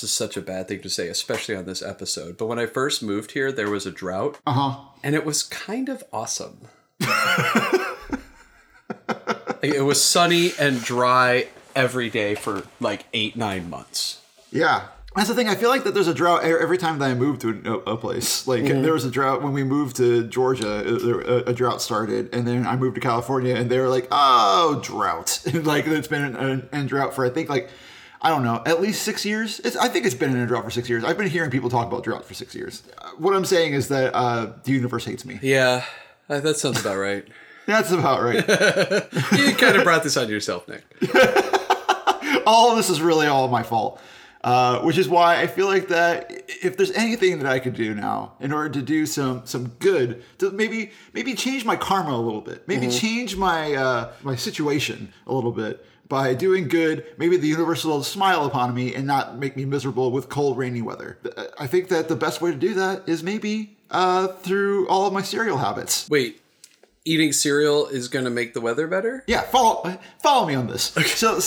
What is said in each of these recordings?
this is such a bad thing to say, especially on this episode. But when I first moved here, there was a drought, Uh huh. and it was kind of awesome. It was sunny and dry every day for like eight, nine months. Yeah. That's the thing. I feel like that there's a drought every time that I move to a, place. Like there was a drought when we moved to Georgia. uh, A, a drought started, and then I moved to California, and they were like, "Oh, drought!" like it's been in drought for I think like I don't know at least six years. It's, I think it's been in a drought for six years. I've been hearing people talk about drought for six years. Uh, What I'm saying is that uh, the universe hates me. Yeah, that sounds about right. That's about right. You kind of brought this on yourself, Nick. all of this is really all my fault. Uh, which is why I feel like that if there's anything that I could do now in order to do some some good, to maybe maybe change my karma a little bit, maybe change my uh, my situation a little bit by doing good, maybe the universe will smile upon me and not make me miserable with cold, rainy weather. I think that the best way to do that is maybe uh, through all of my cereal habits. Wait, eating cereal is going to make the weather better? Yeah, follow follow me on this. So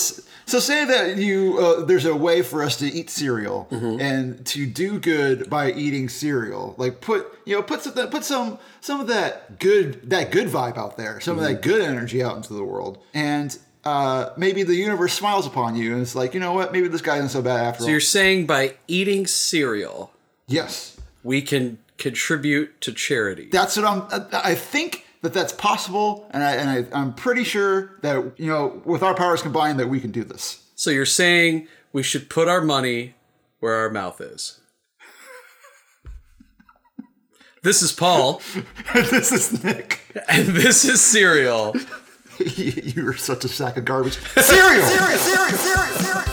so say that you uh, there's a way for us to eat cereal and to do good by eating cereal. Like put you know put some put some some of that good that good vibe out there, some of that good energy out into the world, and uh, maybe the universe smiles upon you and it's like you know what maybe this guy isn't so bad after So all. So you're saying by eating cereal, Yes, we can contribute to charity. that's what I'm. I think that that's possible, and I and I, I'm pretty sure that you know with our powers combined that we can do this. So you're saying we should put our money where our mouth is. This is Paul, this is Nick. and this is cereal. you are such a sack of garbage. Cereal! cereal, cereal, cereal, cereal.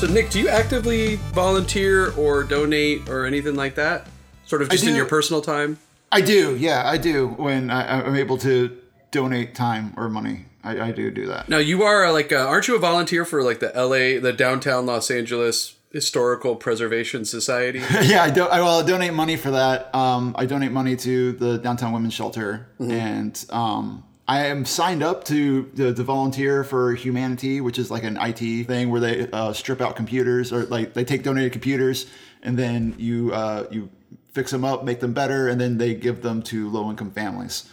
So Nick, do you actively volunteer or donate or anything like that? Sort of just in your personal time? I do, yeah, I do. When I, I'm able to donate time or money, I, I do do that. Now you are like, uh, aren't you a volunteer for like the L.A. the downtown Los Angeles Historical Preservation Society? yeah, I do. I will donate money for that. Um, I donate money to the downtown women's shelter, and um, I am signed up to, to to volunteer for Humanity, which is like an IT thing where they uh, strip out computers or like they take donated computers and then you uh, you fix them up, make them better, and then they give them to low income families.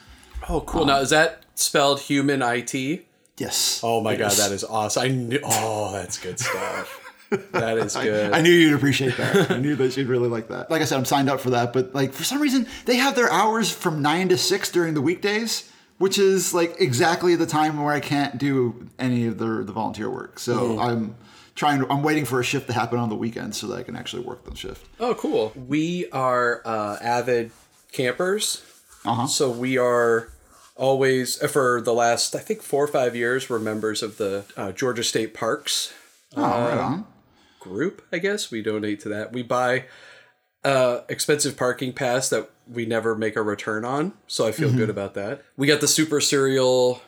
Oh, cool. now is that spelled human IT? Yes. Oh my god, Yes. that is awesome! I knew. Oh, that's good stuff. That is good. I knew you'd appreciate that. I knew that you'd really like that. Like I said, I'm signed up for that, but like for some reason they have their hours from nine to six during the weekdays, which is like exactly the time where I can't do any of the the volunteer work. So I'm trying to. I'm waiting for a shift to happen on the weekend so that I can actually work the shift. Oh, cool. We are uh, avid campers. Uh-huh. So we are always, uh, for the last, I think, four or five years, we're members of the uh, Georgia State Parks Oh, right group, I guess. We donate to that. We buy uh, expensive parking pass that we never make a return on. So I feel good about that. We got the Super Cereal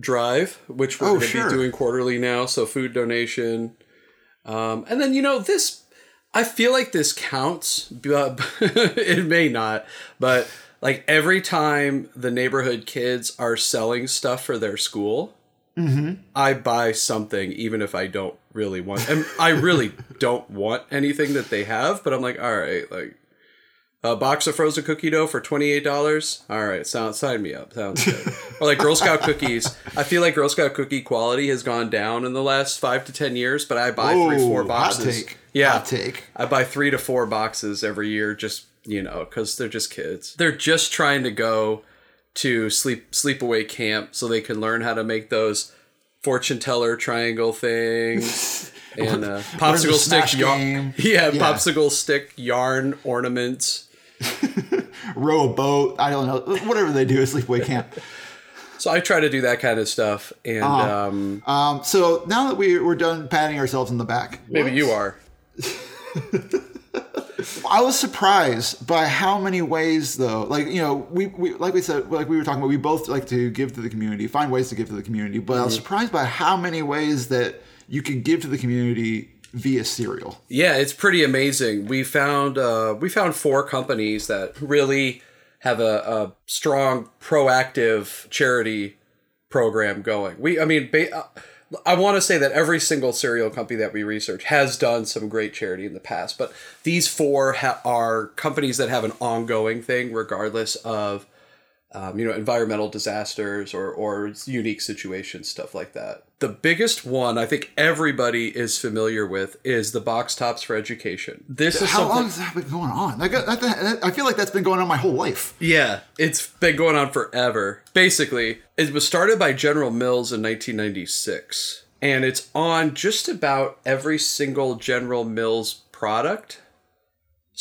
Drive, which we're Oh, going to sure. be doing quarterly now. So food donation. Um, and then, you know, this, I feel like this counts, it may not. But like every time the neighborhood kids are selling stuff for their school, mm-hmm. I buy something even if I don't really want and I really don't want anything that they have, but I'm like, all right, like a box of frozen cookie dough for twenty eight dollars. All right, sound sign me up. Sounds good. or like Girl Scout cookies. I feel like Girl Scout cookie quality has gone down in the last five to ten years, but I buy three, four Ooh, hot boxes. take. Yeah, Hot take. I buy three to four boxes every year, just you know, because they're just kids. They're just trying to go to sleep sleepaway camp so they can learn how to make those fortune teller triangle things and uh, What popsicle stick yarn. Yeah, Yeah. popsicle stick yarn ornaments. Row a boat. I don't know. Whatever they do at sleepaway camp. So I try to do that kind of stuff, and Uh-huh. um, Um, so now that we, we're done patting ourselves in the back, maybe you are. I was surprised by how many ways, though. Like you know, we, we like we said, like we were talking about, we both like to give to the community, find ways to give to the community. But I was surprised by how many ways that you can give to the community via cereal. Yeah, it's pretty amazing. We found uh, we found four companies that really have a, a strong proactive charity program going. We, I mean, ba- uh, I want to say that every single cereal company that we research has done some great charity in the past, but these four ha- are companies that have an ongoing thing, regardless of um, you know environmental disasters or or unique situations, stuff like that. The biggest one I think everybody is familiar with is the box tops for education. This is How long has that been going on? Like, that, that- I feel like that's been going on my whole life. Yeah, it's been going on forever. Basically, it was started by General Mills in 1996, and it's on just about every single General Mills product.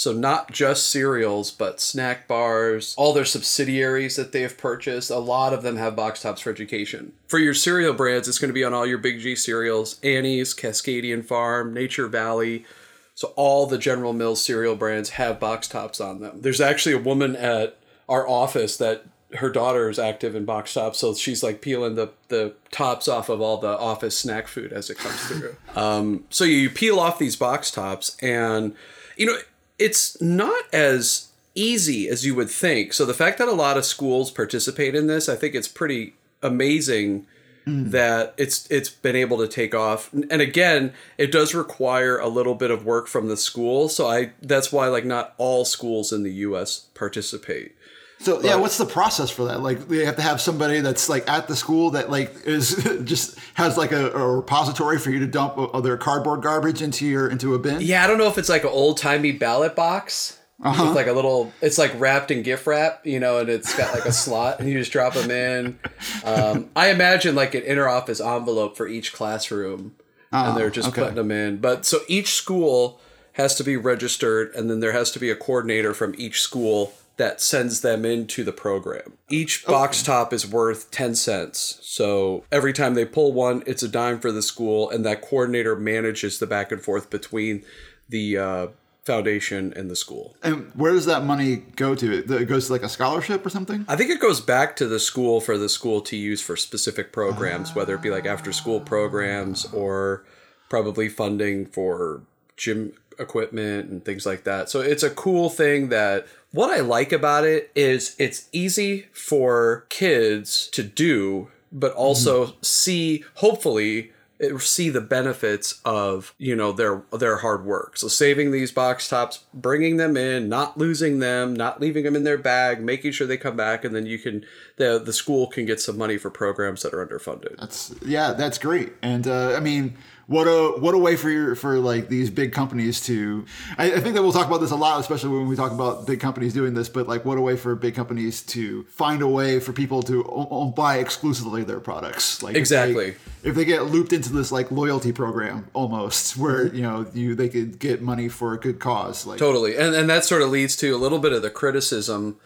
So, not just cereals, but snack bars, all their subsidiaries that they have purchased. A lot of them have box tops for education. For your cereal brands, it's going to be on all your Big G cereals Annie's, Cascadian Farm, Nature Valley, so all the General Mills cereal brands have box tops on them. There's actually a woman at our office that her daughter is active in box tops, so she's like peeling the, the tops off of all the office snack food as it comes through. um, so you peel off these box tops, and you know it's not as easy as you would think. So the fact that a lot of schools participate in this, I think it's pretty amazing mm. that it's it's been able to take off. And again it does require a little bit of work from the school. So i that's why like not all schools in the us participate So yeah, what's the process for that? Like they have to have somebody that's like at the school that like is just has like a, a repository for you to dump other cardboard garbage into your into a bin. yeah i don't know if it's like an old-timey ballot box with like a little it's like wrapped in gift wrap you know and it's got like a slot and you just drop them in um, i imagine like an inner office envelope for each classroom and they're just okay. putting them in but so each school has to be registered and then there has to be a coordinator from each school that sends them into the program each box top is worth 10 cents so every time they pull one it's a dime for the school and that coordinator manages the back and forth between the uh, foundation and the school And where does that money go to? It it goes to like a scholarship or something. I think it goes back to the school for the school to use for specific programs, whether it be like after school programs or probably funding for gym equipment and things like that. So it's a cool thing that what I like about it is it's easy for kids to do, but also see, hopefully, see the benefits of you know their their hard work. So saving these box tops bringing them in not losing them not leaving them in their bag making sure they come back and then you can the the school can get some money for programs that are underfunded. That's yeah, that's great. And uh, I mean, what a what a way for your for like these big companies to. I, I think that we'll talk about this a lot, especially when we talk about big companies doing this. But like, what a way for big companies to find a way for people to o- o- buy exclusively their products. Like if they- Exactly. If they, get looped into this like loyalty program almost, where mm-hmm. you know you they could get money for a good cause. Like Totally. And and that sort of leads to a little bit of the criticism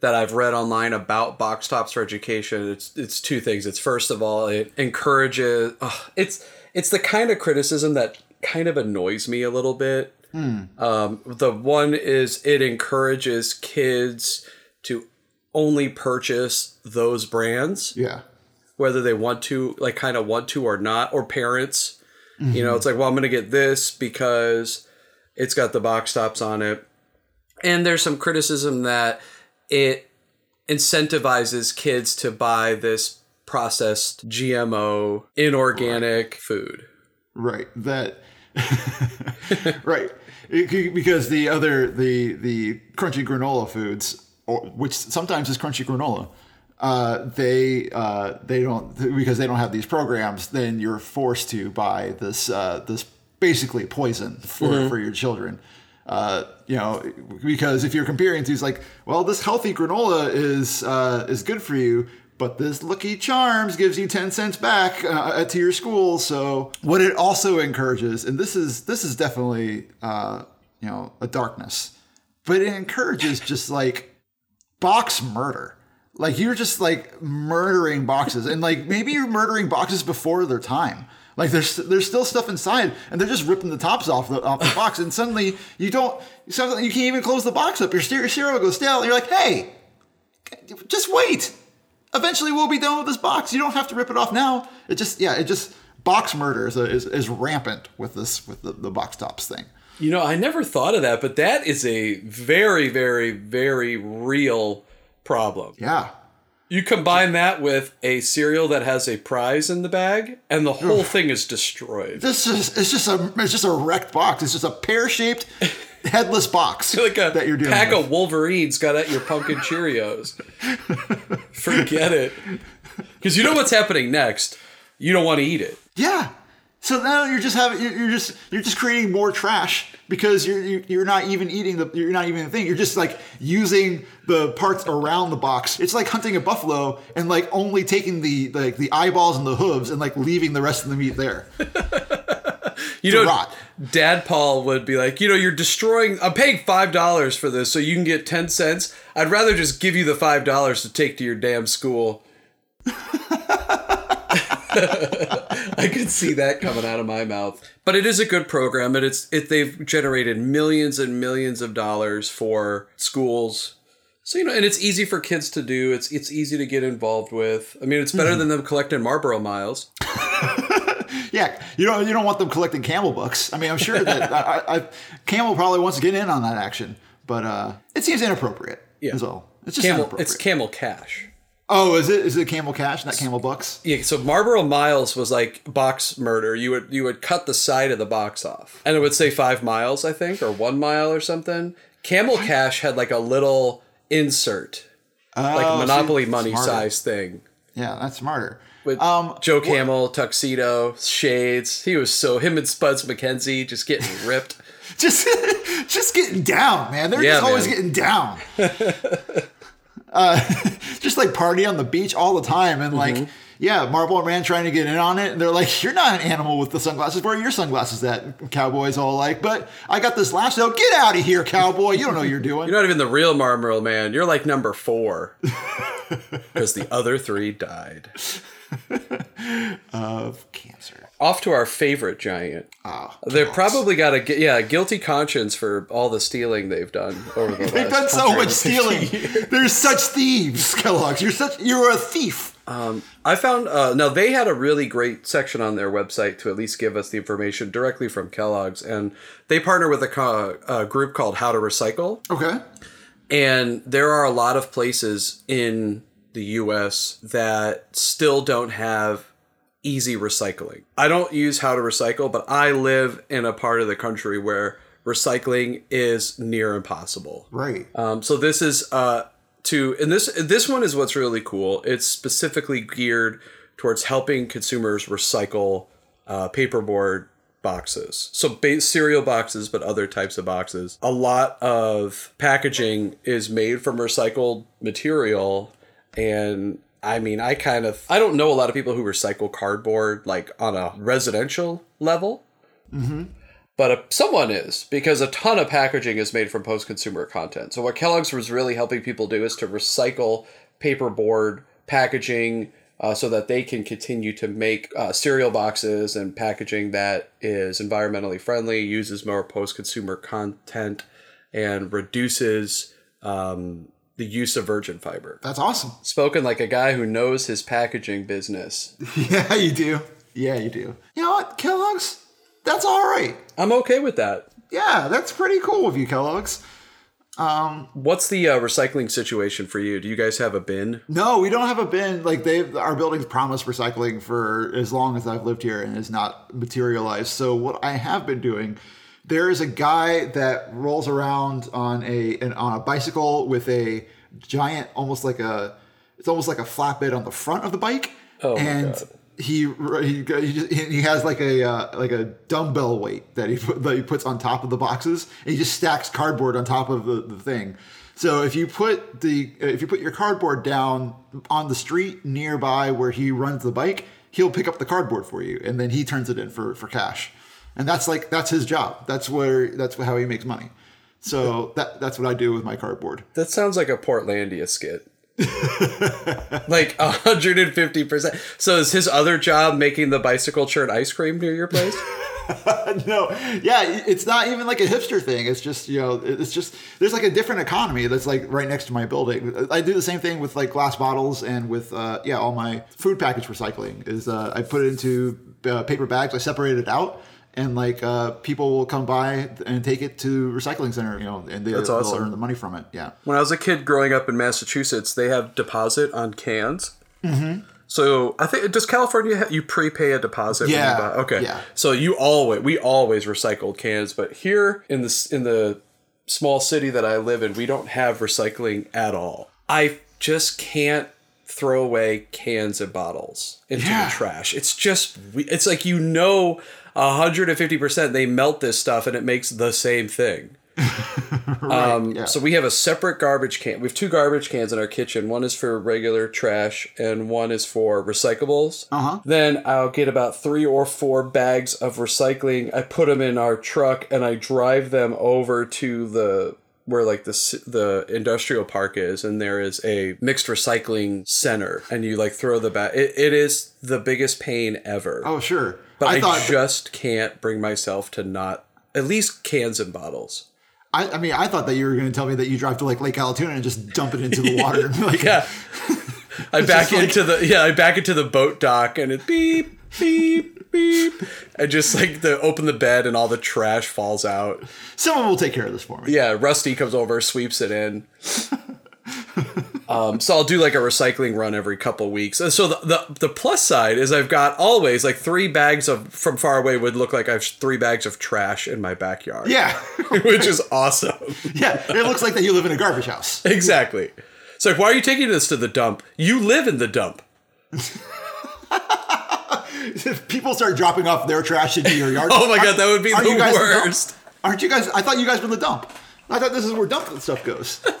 that I've read online about box tops for education. It's it's two things. It's first of all, it encourages it's it's the kind of criticism that kind of annoys me a little bit. Um, the one is it encourages kids to only purchase those brands yeah, whether they want to like kind of want to or not or parents. You know it's like well i'm gonna get this because it's got the box tops on it. And there's some criticism that it incentivizes kids to buy this processed gmo inorganic food right. That right It- because the other the the crunchy granola foods, or, which sometimes is crunchy granola. Uh, they uh, they don't because they don't have these programs. Then you're forced to buy this uh, this basically poison for, for your children. Uh, you know, because if you're comparing these, like, well, this healthy granola is uh, is good for you, but this Lucky Charms gives you ten cents back uh, to your school. So what it also encourages, and this is this is definitely uh, you know a darkness, but it encourages just like box murder. Like you're just like murdering boxes, and like maybe you're murdering boxes before their time. Like there's there's still stuff inside, and they're just ripping the tops off the off the box, and suddenly you don't suddenly you can't even close the box up. Your cereal goes stale, and you're like, hey, just wait. Eventually we'll be done with this box. You don't have to rip it off now. It just yeah, it just box murder is, is, is rampant with this with the, the box tops thing. You know, I never thought of that, but that is a very, very, very real problem. Yeah. You combine that with a cereal that has a prize in the bag, and the whole thing is destroyed. This is it's just a it's just a wrecked box. It's just a pear shaped headless box like a that you're dealing pack with. of Wolverines got at your pumpkin Cheerios. Forget it. Because you know what's happening next. You don't want to eat it. Yeah. So now you're just having you're just you're just creating more trash because you're you- you're not even eating the you're not even the thing. You're just like using the parts around the box. It's like hunting a buffalo and like only taking the like the eyeballs and the hooves and like leaving the rest of the meat there. You know, rot. Dad Paul would be like, you know, you're destroying. I'm paying five dollars for this, so you can get ten cents. I'd rather just give you the five dollars to take to your damn school. I could see that coming out of my mouth. But it is a good program, and it's it. They've generated millions and millions of dollars for schools. So you know, and it's easy for kids to do. It's it's easy to get involved with. I mean, it's better mm-hmm. than them collecting Marlboro miles. Yeah, you don't you don't want them collecting Camel Bucks. I mean, I'm sure that I, I, Camel probably wants to get in on that action, but uh, it seems inappropriate. Yeah. is all. It's just Camel, it's Camel Cash. oh, is it is it Camel Cash, not Camel Bucks? Yeah, so Marlboro Miles was like box murder. You would you would cut the side of the box off, and it would say five miles, I think, or one mile or something. Camel Cash had like a little insert, like Oh, Monopoly see, money smarter. size thing. Yeah, that's smarter. With Um, Joe Camel, tuxedo, shades. He was so him and Spuds McKenzie just getting ripped. just just getting down, man. They're Yeah, just always man. getting down. uh, just like party on the beach all the time, and like Mm-hmm. yeah, Marlboro Man trying to get in on it. And they're like, "You're not an animal with the sunglasses. Where are your sunglasses at?" Cowboys all like, "But I got this though. Get out of here, cowboy. You don't know what you're doing." You're not even the real Marlboro man. You're like number four, because the other three died. of cancer. Off to our favorite giant. Oh, They've probably got a yeah guilty conscience for all the stealing they've done over the They've done so much stealing. They're such thieves, Kellogg's. You're such. You're a thief. Um, I found uh, now they had a really great section on their website to at least give us the information directly from Kellogg's, and they partner with a, co- a group called How to Recycle, Okay. and there are a lot of places in the U.S. that still don't have easy recycling. I don't use How to Recycle, but I live in a part of the country where recycling is near impossible. Right. Um, so this is uh, to and this this one is what's really cool. It's specifically geared towards helping consumers recycle uh, paperboard boxes. So base cereal boxes, but other types of boxes. A lot of packaging is made from recycled material, and I mean, I kind of I don't know a lot of people who recycle cardboard like on a residential level but uh, someone is because a ton of packaging is made from post-consumer content. So what Kellogg's was really helping people do is to recycle paperboard packaging uh, so that they can continue to make uh, cereal boxes and packaging that is environmentally friendly, uses more post-consumer content, and reduces um, the use of virgin fiber. That's awesome. Spoken like a guy who knows his packaging business. Yeah, you do. Yeah, you do. You know what, Kellogg's? That's all right. I'm okay with that. Yeah, that's pretty cool of you, Kellogg's. What's the uh, recycling situation for you? Do you guys have a bin? No, we don't have a bin. Like they, our building's promised recycling for as long as I've lived here and has not materialized. So what I have been doing, there is a guy that rolls around on a an, on a bicycle with a giant, almost like a, it's almost like a flatbed on the front of the bike, Oh and. He he, he has like a uh, like a dumbbell weight that he put, that he puts on top of the boxes, and he just stacks cardboard on top of the, the thing. So if you put the if you put your cardboard down on the street nearby where he runs the bike, he'll pick up the cardboard for you, and then he turns it in for for cash. And that's like that's his job. That's where that's how he makes money. So that that's what I do with my cardboard. That sounds like a Portlandia skit. like 150%. So is his other job making the bicycle churn ice cream near your place? no, yeah, it's not even like a hipster thing. It's just you know, it's just there's like a different economy that's like right next to my building. I do the same thing with like glass bottles and with uh, yeah, all my food package recycling is uh, I put it into uh, paper bags. I separate it out. And like uh, people will come by and take it to recycling center, you know, and they, That's they'll earn the money from it. Yeah. When I was a kid growing up in Massachusetts, they have deposit on cans. Mm-hmm. So I think does California ha- you prepay a deposit? when you Yeah, buy- Okay. yeah. So you always we always recycled cans, but here in this in the small city that I live in, we don't have recycling at all. I just can't throw away cans and bottles into Yeah. the trash. It's just it's like you know 150% they melt this stuff and it makes the same thing. Um, yeah. So we have a separate garbage can. We have two garbage cans in our kitchen. One is for regular trash, and one is for recyclables. Uh-huh. Then I'll get about three or four bags of recycling. I put them in our truck, and I drive them over to the where like the the industrial park is, and there is a mixed recycling center, and you like throw the bag. It, it is the biggest pain ever. Oh, sure. but I, I thought just can't bring myself to not at least cans and bottles. I, I mean, I thought that you were going to tell me that you drive to like Lake Allatoona and just dump it into the water. like, Yeah. I back just like- into the yeah, I back into the boat dock and it beep beep beep and just like the open the bed and all the trash falls out. someone will take care of this for me. Yeah, Rusty comes over, sweeps it in. Um, so I'll do like a recycling run every couple weeks. And so the, the the plus side is I've got always like three bags of from far away would look like I have three bags of trash in my backyard. Yeah. which is awesome. yeah. It looks like that you live in a garbage house. Exactly. It's like, why are you taking this to the dump? You live in the dump. If people start dropping off their trash into your yard. Oh my god, that would be the you guys dump? worst. Aren't you guys? I thought you guys were the dump. I thought this is where dump stuff goes.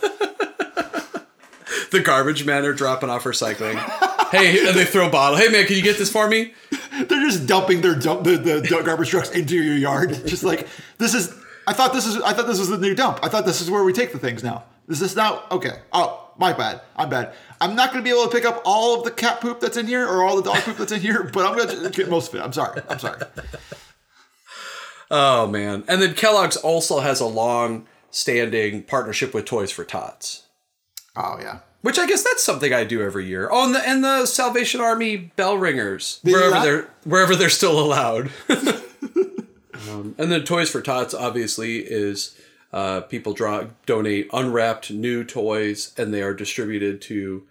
The garbage men are dropping off recycling. hey, and they throw a bottle. Hey man, can you get this for me? They're just dumping their dump the, the dump- garbage trucks into your yard. Just like this is. I thought this is. I thought this was the new dump. I thought this is where we take the things now. Is this now? Okay. Oh, my bad. I'm bad. I'm not going to be able to pick up all of the cat poop that's in here or all the dog poop that's in here, but I'm going to get most of it. I'm sorry. I'm sorry. Oh man. And then Kellogg's also has a long standing partnership with Toys for Tots. Oh yeah. Which I guess that's something I do every year. Oh, and the, and the Salvation Army bell ringers, wherever they're wherever they're still allowed. um, and then Toys for Tots obviously is uh, people draw donate unwrapped new toys, and they are distributed to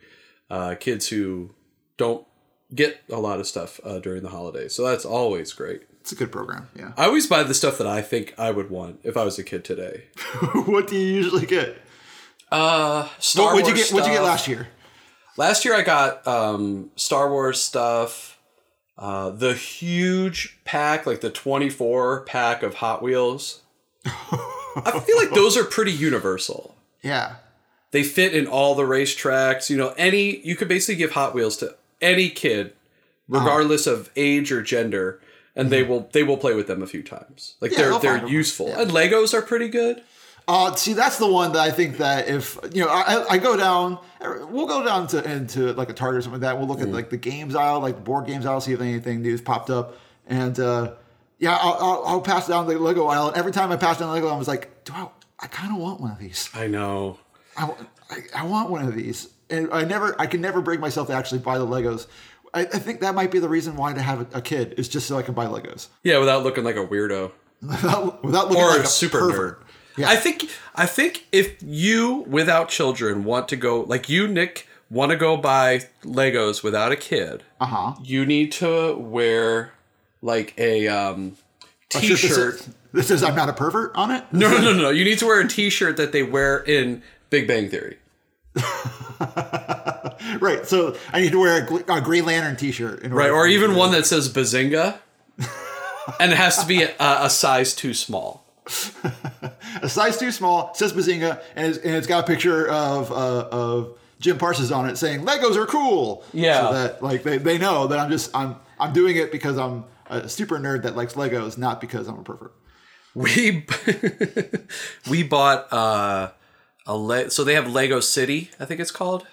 uh, kids who don't get a lot of stuff uh, during the holidays. So that's always great. It's a good program. Yeah. I always buy the stuff that I think I would want if I was a kid today. what do you usually get? Uh, Star What would you Wars get? What'd you get last year? Last year I got um, Star Wars stuff, uh, the huge pack, like the 24 pack of Hot Wheels. I feel like those are pretty universal. Yeah. They fit in all the racetracks. You know, any you could basically give Hot Wheels to any kid, regardless of age or gender, and they will they will play with them a few times. Like Yeah, they're they'll they're useful. Yeah. And Legos are pretty good. Uh, see, that's the one that I think that if you know, I, I go down, we'll go down to into like a Target or something like that. We'll look at like the games aisle, like the board games aisle, see if anything new's popped up, and uh, yeah, I'll, I'll, I'll pass down the Lego aisle. And every time I pass down the Lego, aisle, I was like, do I? I kind of want one of these. I know. I, I, I want one of these, and I never, I can never bring myself to actually buy the Legos. I, I think that might be the reason why to have a, kid is just so I can buy Legos Yeah, without looking like a weirdo. without, without looking or like a super pervert. nerd. Yeah. I think I think if you without children want to go like you Nick want to go buy Legos without a kid, Uh huh. you need to wear like a um t-shirt. This says I'm not a pervert on it. No, no, no, no. You need to wear a t-shirt that they wear in Big Bang Theory. Right. So I need to wear a, a Green Lantern T-shirt. In Right, or even one that says Bazinga. and it has to be a, a size too small. a size too small says Bazinga, and it's, and it's got a picture of uh, of Jim Parsons on it saying Legos are cool. Yeah. So that like they, they know that I'm just I'm I'm doing it because I'm a super nerd that likes Legos, not because I'm a pervert. we we bought uh a le- so they have Lego City, I think it's called.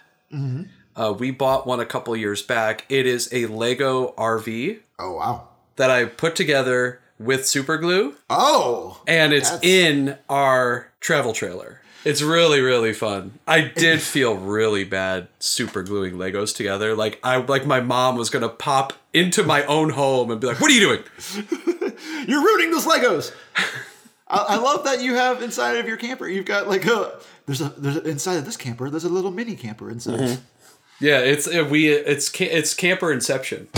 Uh, we bought one a couple years back. It is a Lego RV Oh wow. that I put together with super glue, Oh, and it's That's- in our travel trailer. It's really really fun. I did feel really bad super gluing Legos together. Like I like my mom was gonna pop into my own home and be like, "What are you doing?" you're ruining those Legos. I, I love that you have inside of your camper. You've got like a there's a there's a, inside of this camper. There's a little mini camper inside. Mm-hmm. Yeah, it's it, we it's it's camper inception.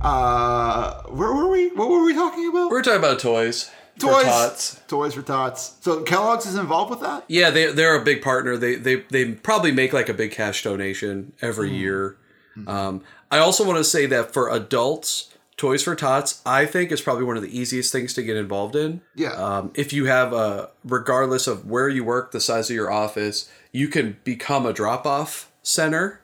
Uh, where were we? What were we talking about? We're talking about toys. for Toys, tots. toys for tots. So Kellogg's is involved with that. Yeah, they they're a big partner. They they they probably make like a big cash donation every year. Um, I also want to say that for adults, Toys for Tots, I think is probably one of the easiest things to get involved in. Yeah. Um, if you have a, regardless of where you work, the size of your office, you can become a drop off center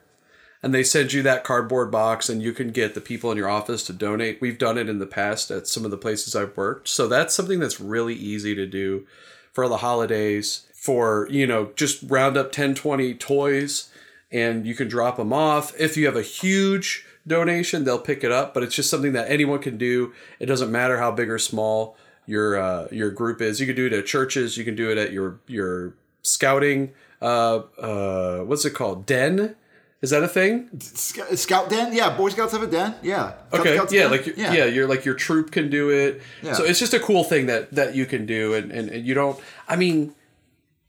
and they send you that cardboard box and you can get the people in your office to donate. We've done it in the past at some of the places I've worked. So that's something that's really easy to do for the holidays for, you know, just round up 10, 20 toys and you can drop them off. If you have a huge donation, they'll pick it up, but it's just something that anyone can do. It doesn't matter how big or small your uh, your group is. You can do it at churches, you can do it at your your scouting uh uh what's it called? Den? Is that a thing? Sc- Scout den, yeah. Boy Scouts have a den, yeah. Cub Okay, Scouts yeah, den? like your, yeah. you're like your troop can do it. Yeah. So it's just a cool thing that that you can do, and, and, and you don't. I mean,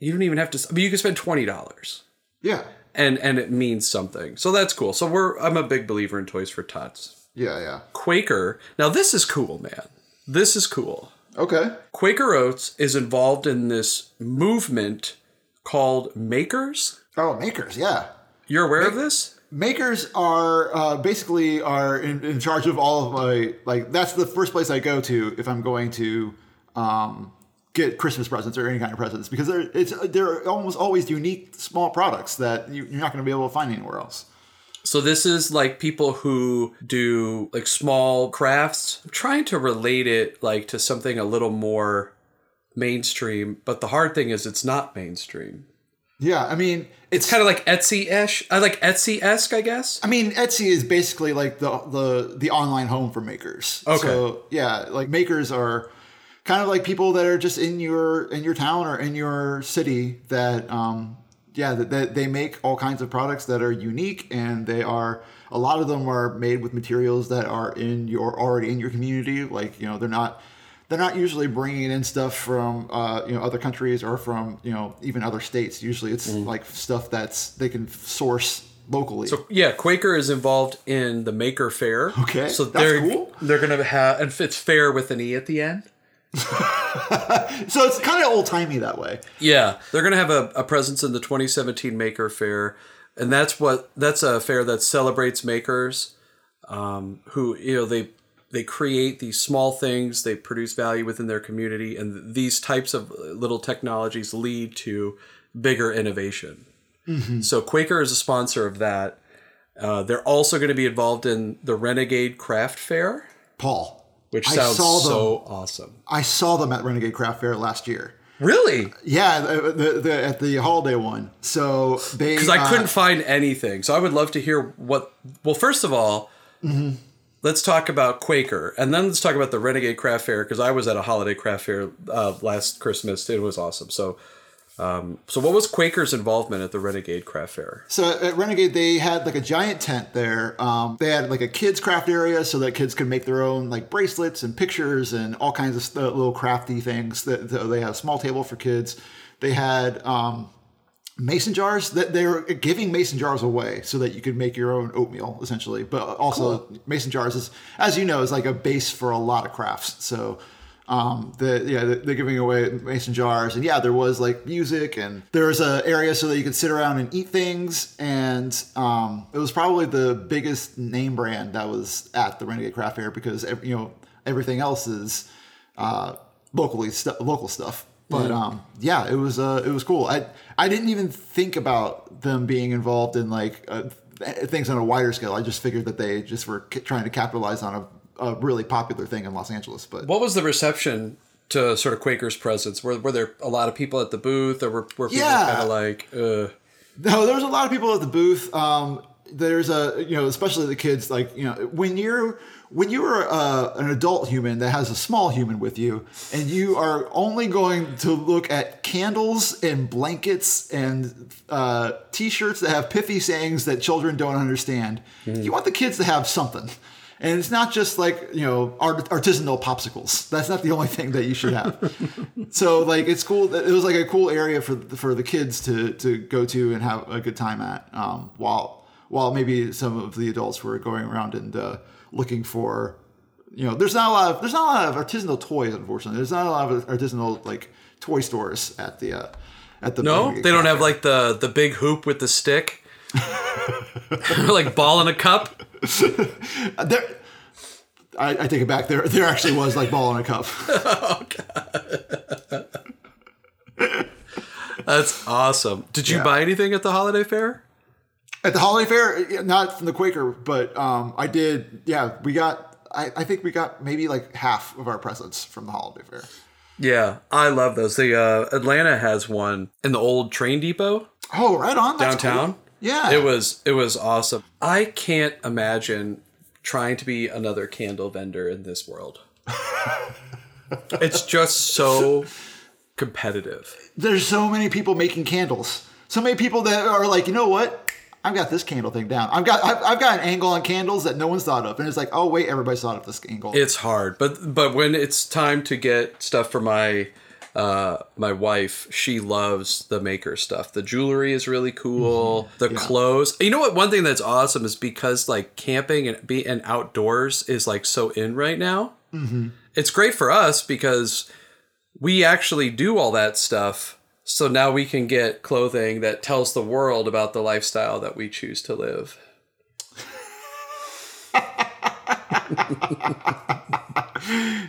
you don't even have to. I mean, you can spend twenty dollars, yeah, and and it means something. So that's cool. So we're I'm a big believer in Toys for Tots. yeah, yeah. Quaker. Now this is cool, man. This is cool. Okay. Quaker Oats is involved in this movement called Makers. Oh, makers, yeah. You're aware of this? Makers are uh, basically are in, in charge of all of my like. That's the first place I go to if I'm going to um, get Christmas presents or any kind of presents because they're it's they're almost always unique small products that you, you're not going to be able to find anywhere else. So this is like people who do like small crafts. I'm trying to relate it like to something a little more mainstream, but the hard thing is it's not mainstream. Yeah, I mean it's Kind of like Etsy-ish. I like Etsy-esque, I guess. I mean, Etsy is basically like the the the online home for makers. Okay. So yeah, like makers are kind of like people that are just in your in your town or in your city that um yeah that, that they make all kinds of products that are unique and they are a lot of them are made with materials that are in your already in your community like you know they're not they're not usually bringing in stuff from uh, you know other countries or from you know even other states usually it's like stuff that's they can source locally So Yeah, Quaker is involved in the Maker Faire. Okay, so that's they're cool. they're gonna have and it's fair with an e at the end. So it's kind of old timey that way. Yeah, they're going to have a, a presence in the 2017 Maker Faire, and that's what that's a fair that celebrates makers, um, who you know they they create these small things, they produce value within their community, and these types of little technologies lead to bigger innovation. So Quaker is a sponsor of that. Uh, they're also going to be involved in the Renegade Craft Fair, Paul, which I sounds so awesome. I saw them at Renegade Craft Fair last year. Really? Yeah, the, the, the, at the holiday one. So they because I uh, couldn't find anything. So I would love to hear what. Well, first of all, let's talk about Quaker, and then let's talk about the Renegade Craft Fair because I was at a holiday craft fair uh, last Christmas. It was awesome. So, um, so what was Quaker's involvement at the Renegade Craft Fair? So at Renegade, they had like a giant tent there. Um, they had like a kids craft area so that kids could make their own like bracelets and pictures and all kinds of st- little crafty things. That that they had a small table for kids. They had um, mason jars that they were giving mason jars away so that you could make your own oatmeal essentially. But also mason jars is, as you know, is like a base for a lot of crafts. So. Um, the yeah, they're giving away mason jars, and yeah, there was like music, and there was a area so that you could sit around and eat things, and um, it was probably the biggest name brand that was at the Renegade Craft Fair because you know everything else is uh, locally stu- local stuff. But um, yeah, it was uh, it was cool. I I didn't even think about them being involved in like uh, th- things on a wider scale. I just figured that they just were trying to capitalize on a, a really popular thing in Los Angeles. But What was the reception to sort of Quaker's presence? Were, were there a lot of people at the booth, or were, were people Yeah. kind of like, uh, No, there was a lot of people at the booth. Um, there's a you know especially the kids like you know when you're when you're uh, an adult human that has a small human with you and you are only going to look at candles and blankets and uh, t-shirts that have pithy sayings that children don't understand you want the kids to have something and it's not just like you know art- artisanal popsicles. That's not the only thing that you should have. So like it's cool. It was like a cool area for for the kids to to go to and have a good time at um, while while maybe some of the adults were going around and uh, looking for you know there's not a lot of there's not a lot of artisanal toys unfortunately. There's not a lot of artisanal like toy stores at the uh, at the No, they don't have like the the big hoop with the stick, like ball in a cup. there I, I take it back there there actually was like ball in a cup That's awesome. Did you Yeah. buy anything at the holiday fair? At the holiday fair, not from the Quaker, but um, I did. Yeah, we got. I, I think we got maybe like half of our presents from the holiday fair. Yeah, I love those. The uh, Atlanta has one in the old train depot Oh, right on That's downtown. cool. Yeah, It was it was awesome. I can't imagine trying to be another candle vendor in this world. it's just so competitive. There's so many people making candles. So many people that are like, you know what? I've got this candle thing down. I've got I've, I've got an angle on candles that no one's thought of, and it's like, oh wait, everybody's thought of this angle. It's hard, but but when it's time to get stuff for my uh, my wife, she loves the maker stuff. The jewelry is really cool. The clothes. You know what? One thing that's awesome is because like camping and be and outdoors is like so in right now. Mm-hmm. It's great for us because we actually do all that stuff. So now we can get clothing that tells the world about the lifestyle that we choose to live.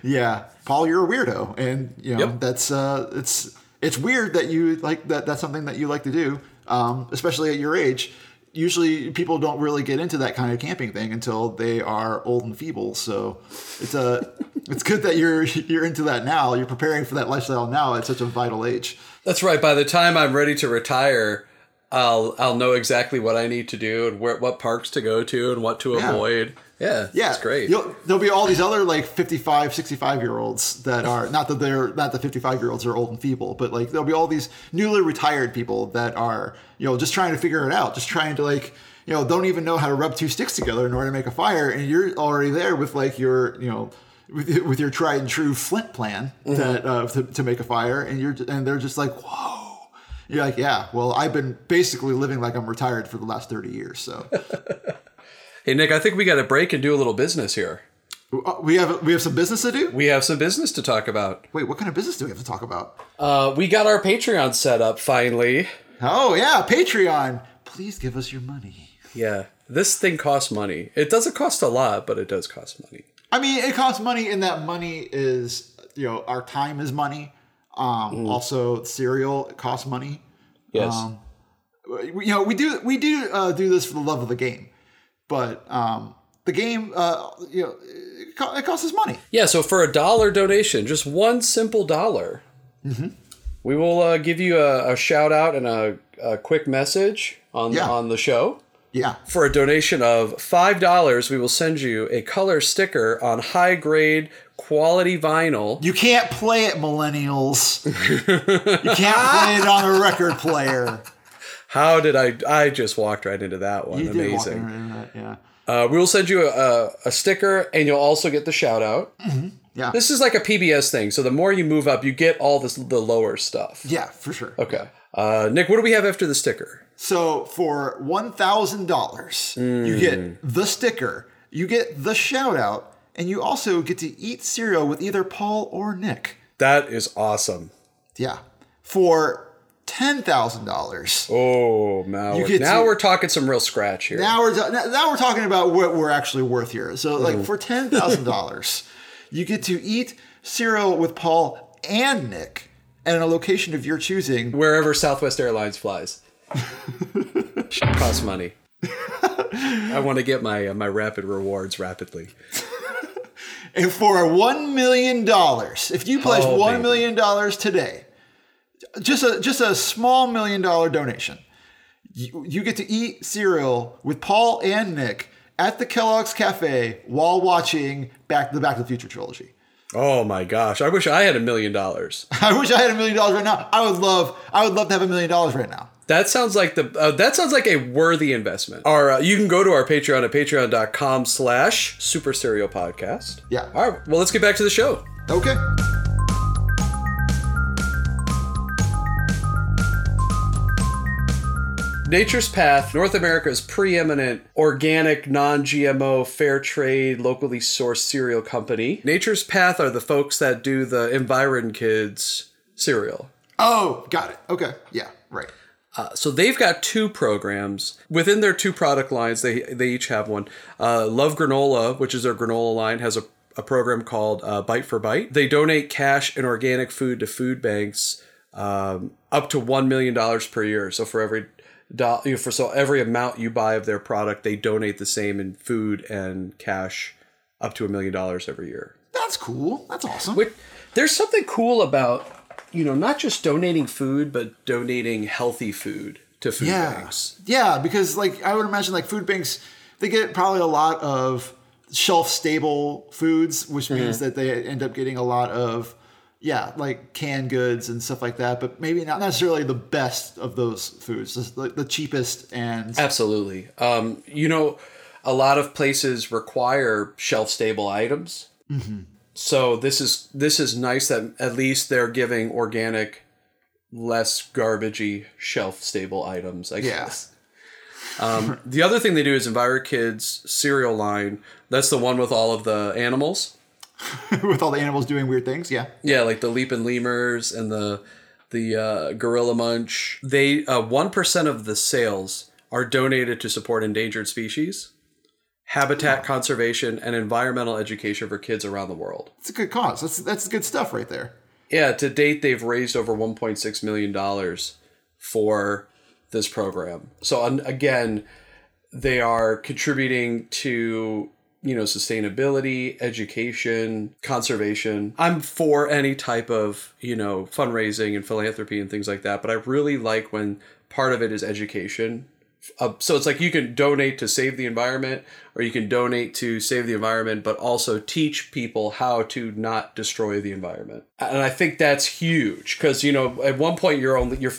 yeah, Paul, you're a weirdo, and you know Yep. that's uh, it's it's weird that you like that. That's something that you like to do, um, especially at your age. Usually, people don't really get into that kind of camping thing until they are old and feeble. So, it's a it's good that you're you're into that now. You're preparing for that lifestyle now at such a vital age. That's right. By the time I'm ready to retire, I'll I'll know exactly what I need to do and where what parks to go to and what to Yeah. avoid. Yeah, Yeah, it's great. You'll, there'll be all these other like 55, 65 year olds that are not that they're not the 55 year olds are old and feeble, but like there'll be all these newly retired people that are, you know, just trying to figure it out, just trying to like, you know, don't even know how to rub two sticks together in order to make a fire. And you're already there with like your, you know, with, with your tried and true flint plan that uh, to, to make a fire. And you're, and they're just like, whoa. You're like, yeah, well, I've been basically living like I'm retired for the last 30 years. So Hey Nick, I think we got to break and do a little business here. Uh, we have, we have some business to do. We have some business to talk about. Wait, what kind of business do we have to talk about? Uh, we got our Patreon set up finally. Oh yeah, Patreon. Please give us your money. Yeah, this thing costs money. It doesn't cost a lot, but it does cost money. I mean, it costs money, and that money is you know our time is money. Um, Also, cereal costs money. Yes. Um, you know, we do we do uh, do this for the love of the game, but um, the game, uh, you know, it, co- it costs us money. Yeah, so for a dollar donation, just one simple dollar, Mm-hmm. we will uh, give you a, a shout out and a, a quick message on Yeah. on the show. Yeah, For a donation of five dollars, we will send you a color sticker on high grade quality vinyl. you can't play it, millennials. you can't play it on a record player. How did I? I just walked right into that one. You did walk Amazing. in that, yeah. Uh, we will send you a, a sticker, and you'll also get the shout out. Yeah. This is like a PBS thing. So the more you move up, you get all this the lower stuff. Yeah, for sure. Okay. Uh, Nick, what do we have after the sticker? So for one thousand dollars, you get the sticker, you get the shout out, and you also get to eat cereal with either Paul or Nick. That is awesome. Yeah. For ten thousand dollars, Oh, now, You we're, get now to- we're talking some real scratch here. now we're now we're talking about what we're actually worth here. So like for ten thousand dollars, you get to eat cereal with Paul and Nick at a location of your choosing. Wherever Southwest Airlines flies. Costs money. I want to get my uh, my rapid rewards rapidly. And for one million dollars, if you pledge Oh, one baby. million dollars today, just a just a small million dollar donation, you, you get to eat cereal with Paul and Nick at the Kellogg's Cafe while watching Back the Back to the Future trilogy. Oh my gosh! I wish I had a million dollars. I wish I had a million dollars right now. I would love, I would love to have a million dollars right now. That sounds like the uh, that sounds like a worthy investment. Our uh, you can go to our Patreon at patreon.com slash super cereal podcast. Yeah. All right. Well, let's get back to the show. Okay. Nature's Path, North America's preeminent organic, non GMO, fair trade, locally sourced cereal company. Nature's Path are the folks that do the EnviroKids cereal. Oh, got it. Okay. Yeah. Right. Uh, so they've got two programs within their two product lines. They they each have one. Uh, Love Granola, which is their granola line, has a, a program called uh, Bite for Bite. They donate cash and organic food to food banks um, up to one million dollars per year. So for every do, you know, for so every amount you buy of their product, they donate the same in food and cash up to a million dollars every year. That's cool. That's awesome. Which, there's something cool about you know not just donating food, but donating healthy food to food yeah. banks. Yeah, because like I would imagine like food banks they get probably a lot of shelf stable foods, which mm-hmm. means that they end up getting a lot of yeah, like canned goods and stuff like that, but maybe not necessarily the best of those foods, just like the cheapest and Absolutely. Um, you know, a lot of places require shelf stable items. So this is this is nice that at least they're giving organic, less garbagey shelf stable items. I Yeah. guess. Um, the other thing they do is EnviroKids cereal line. That's the one with all of the animals. with all the animals doing weird things. Yeah. Yeah, like the leaping lemurs and the the uh, gorilla munch. They uh, one of the sales are donated to support endangered species, habitat conservation, and environmental education for kids around the world. It's a good cause. That's that's good stuff right there. Yeah, to date they've raised over 1.6 million dollars for this program. So again, they are contributing to you know sustainability, education, conservation. I'm for any type of you know fundraising and philanthropy and things like that, but I really like when part of it is education. Uh, so it's like you can donate to save the environment, or you can donate to save the environment, but also teach people how to not destroy the environment. And I think that's huge because you know at one point you're only you're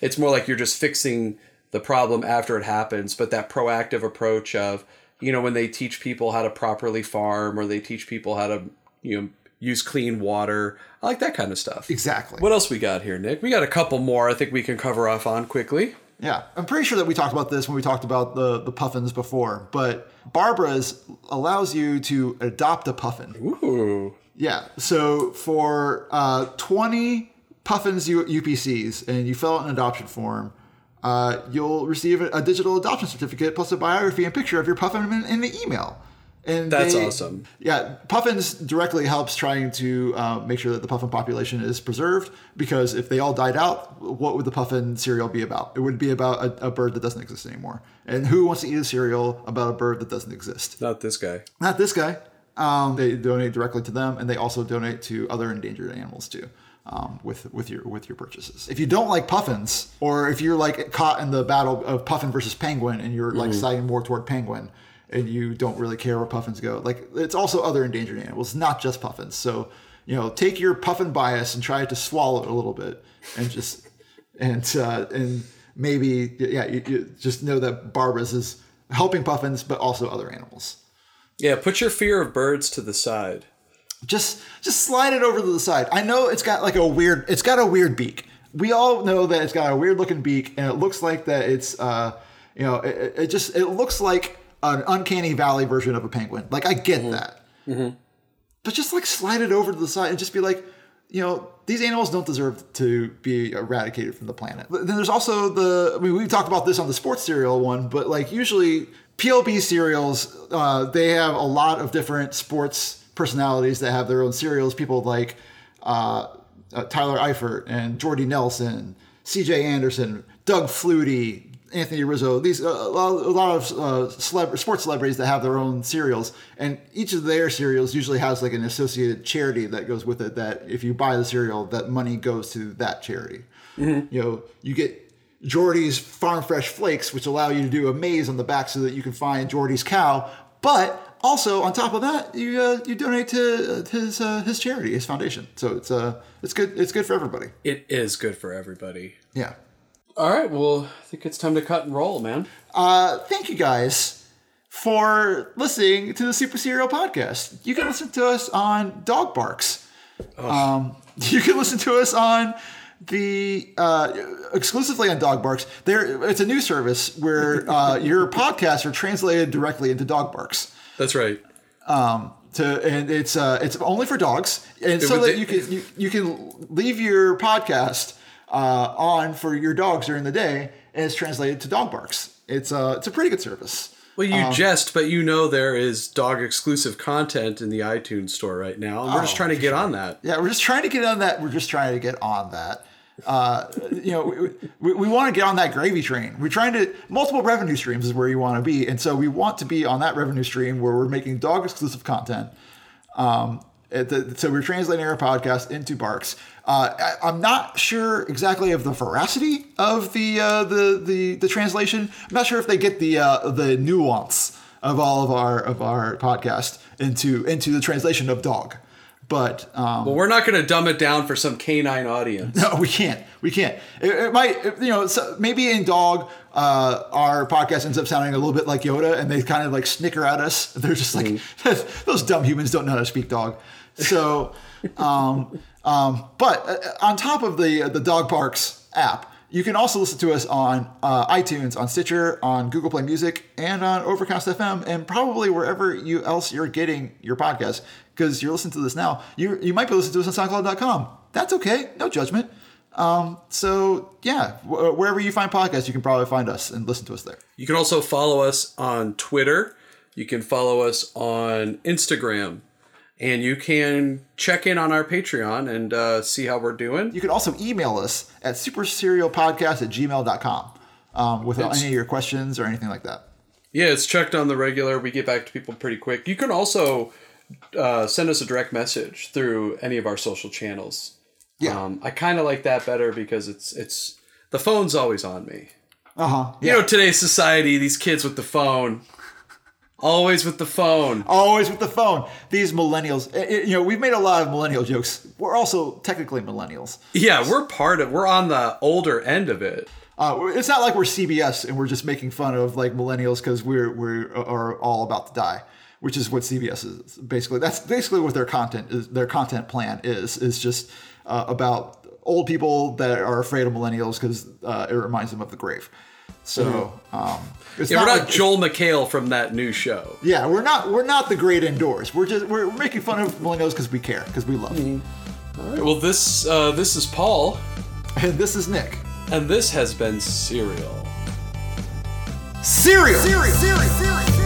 it's more like you're just fixing the problem after it happens, but that proactive approach of you know when they teach people how to properly farm or they teach people how to you know use clean water, I like that kind of stuff. Exactly. What else we got here, Nick? We got a couple more. I think we can cover off on quickly. Yeah, I'm pretty sure that we talked about this when we talked about the the puffins before, but Barbara's allows you to adopt a puffin. Ooh. Yeah, so for uh, 20 puffins U- UPCs and you fill out an adoption form, uh, you'll receive a, a digital adoption certificate plus a biography and picture of your puffin in, in the email. And That's they- awesome. Yeah, puffins directly helps trying to uh, make sure that the puffin population is preserved because if they all died out, what would the puffin cereal be about? It would be about a, a bird that doesn't exist anymore. And who wants to eat a cereal about a bird that doesn't exist? Not this guy. Not this guy. Um, they donate directly to them, and they also donate to other endangered animals too. Um, with with your with your purchases. If you don't like puffins, or if you're like caught in the battle of puffin versus penguin, and you're like siding more toward penguin, and you don't really care where puffins go, like it's also other endangered animals, not just puffins. So you know, take your puffin bias and try to swallow it a little bit, and just and uh, and maybe yeah, you, you just know that Barbara's is helping puffins, but also other animals. Yeah, put your fear of birds to the side. just just slide it over to the side. I know it's got like a weird it's got a weird beak. We all know that it's got a weird looking beak and it looks like that it's uh you know it, it- just it looks like an uncanny valley version of a penguin. Like I get that. But just like slide it over to the side and just be like, you know, these animals don't deserve to be eradicated from the planet. Then there's also the, I mean, we talked about this on the sports cereal one, but like usually PLB cereals, uh, they have a lot of different sports personalities that have their own cereals. People like uh, uh, Tyler Eifert and Jordy Nelson, CJ Anderson, Doug Flutie, Anthony Rizzo. These uh, a lot, of uh, celeb- sports celebrities that have their own cereals, and each of their cereals usually has like an associated charity that goes with it. That if you buy the cereal, that money goes to that charity. You know, you get Jordy's Farm Fresh Flakes, which allow you to do a maze on the back so that you can find Jordy's cow. But also on top of that, you uh, you donate to uh, his uh, his charity, his foundation. So it's uh it's good it's good for everybody. It is good for everybody. Yeah. All right, well, I think it's time to cut and roll, man. Uh, thank you guys for listening to the Super Cereal podcast. You can listen to us on Dog Barks. Um, you can listen to us on the uh, exclusively on Dog Barks. There, it's a new service where uh, your podcasts are translated directly into Dog Barks. That's right. Um, to and it's uh, it's only for dogs, and so would- that you can you, you can leave your podcast uh, on for your dogs during the day, and it's translated to Dog Barks. It's uh, it's a pretty good service. Well, you jest, but you know there is dog exclusive content in the iTunes store right now, and we're just Oh, trying to get on that. Yeah, we're just trying to get on that. We're just trying to get on that. Uh, you know, we, we, we want to get on that gravy train. We're trying to multiple revenue streams is where you want to be, and so we want to be on that revenue stream where we're making dog exclusive content. Um, the, so we're translating our podcast into Barks. Uh, I, I'm not sure exactly of the veracity of the uh, the, the the translation. I'm not sure if they get the uh, the nuance of all of our of our podcast into into the translation of dog. But um, Well, we're not going to dumb it down for some canine audience. no, we can't. We can't. It, it might, it- you know, so maybe in dog, uh, our podcast ends up sounding a little bit like Yoda, and they kind of like snicker at us. They're just like, those dumb humans don't know how to speak dog. So, um, um, but uh, on top of the the Dog Barks app, you can also listen to us on uh, iTunes, on Stitcher, on Google Play Music, and on Overcast FM, and probably wherever you else you're getting your podcast. Because you're listening to this now, you you might be listening to us on SoundCloud.com. That's okay, no judgment. Um, so yeah, wh- wherever you find podcasts, you can probably find us and listen to us there. You can also follow us on Twitter. You can follow us on Instagram. And you can check in on our Patreon and uh, see how we're doing. You can also email us at supercerealpodcast at gmail.com um, with It's- any of your questions or anything like that. Yeah, it's checked on the regular. We get back to people pretty quick. You can also uh, send us a direct message through any of our social channels. Yeah. Um, I kind of like that better because it's it's the phone's always on me. Uh huh. You know, today's society, these kids with the phone, always with the phone. Always with the phone. These millennials, eh, eh, you know, we've made a lot of millennial jokes. We're also technically millennials. Yeah, we're part of. We're on the older end of it. Uh, it's not like we're CBS and we're just making fun of like millennials because we're we're are all about to die, which is what CBS is basically. That's basically what their content is. Their content plan is is just uh, about old people that are afraid of millennials because uh, it reminds them of the grave. So um, it's Yeah, we're not like- Joel McHale from that new show. Yeah, we're not we're not the great indoors. We're just we're making fun of millennials because we care because we love. All right, well, this uh, this is Paul, And this is Nick. and this has been Serial. Serial. Cereal. Cereal. Cereal.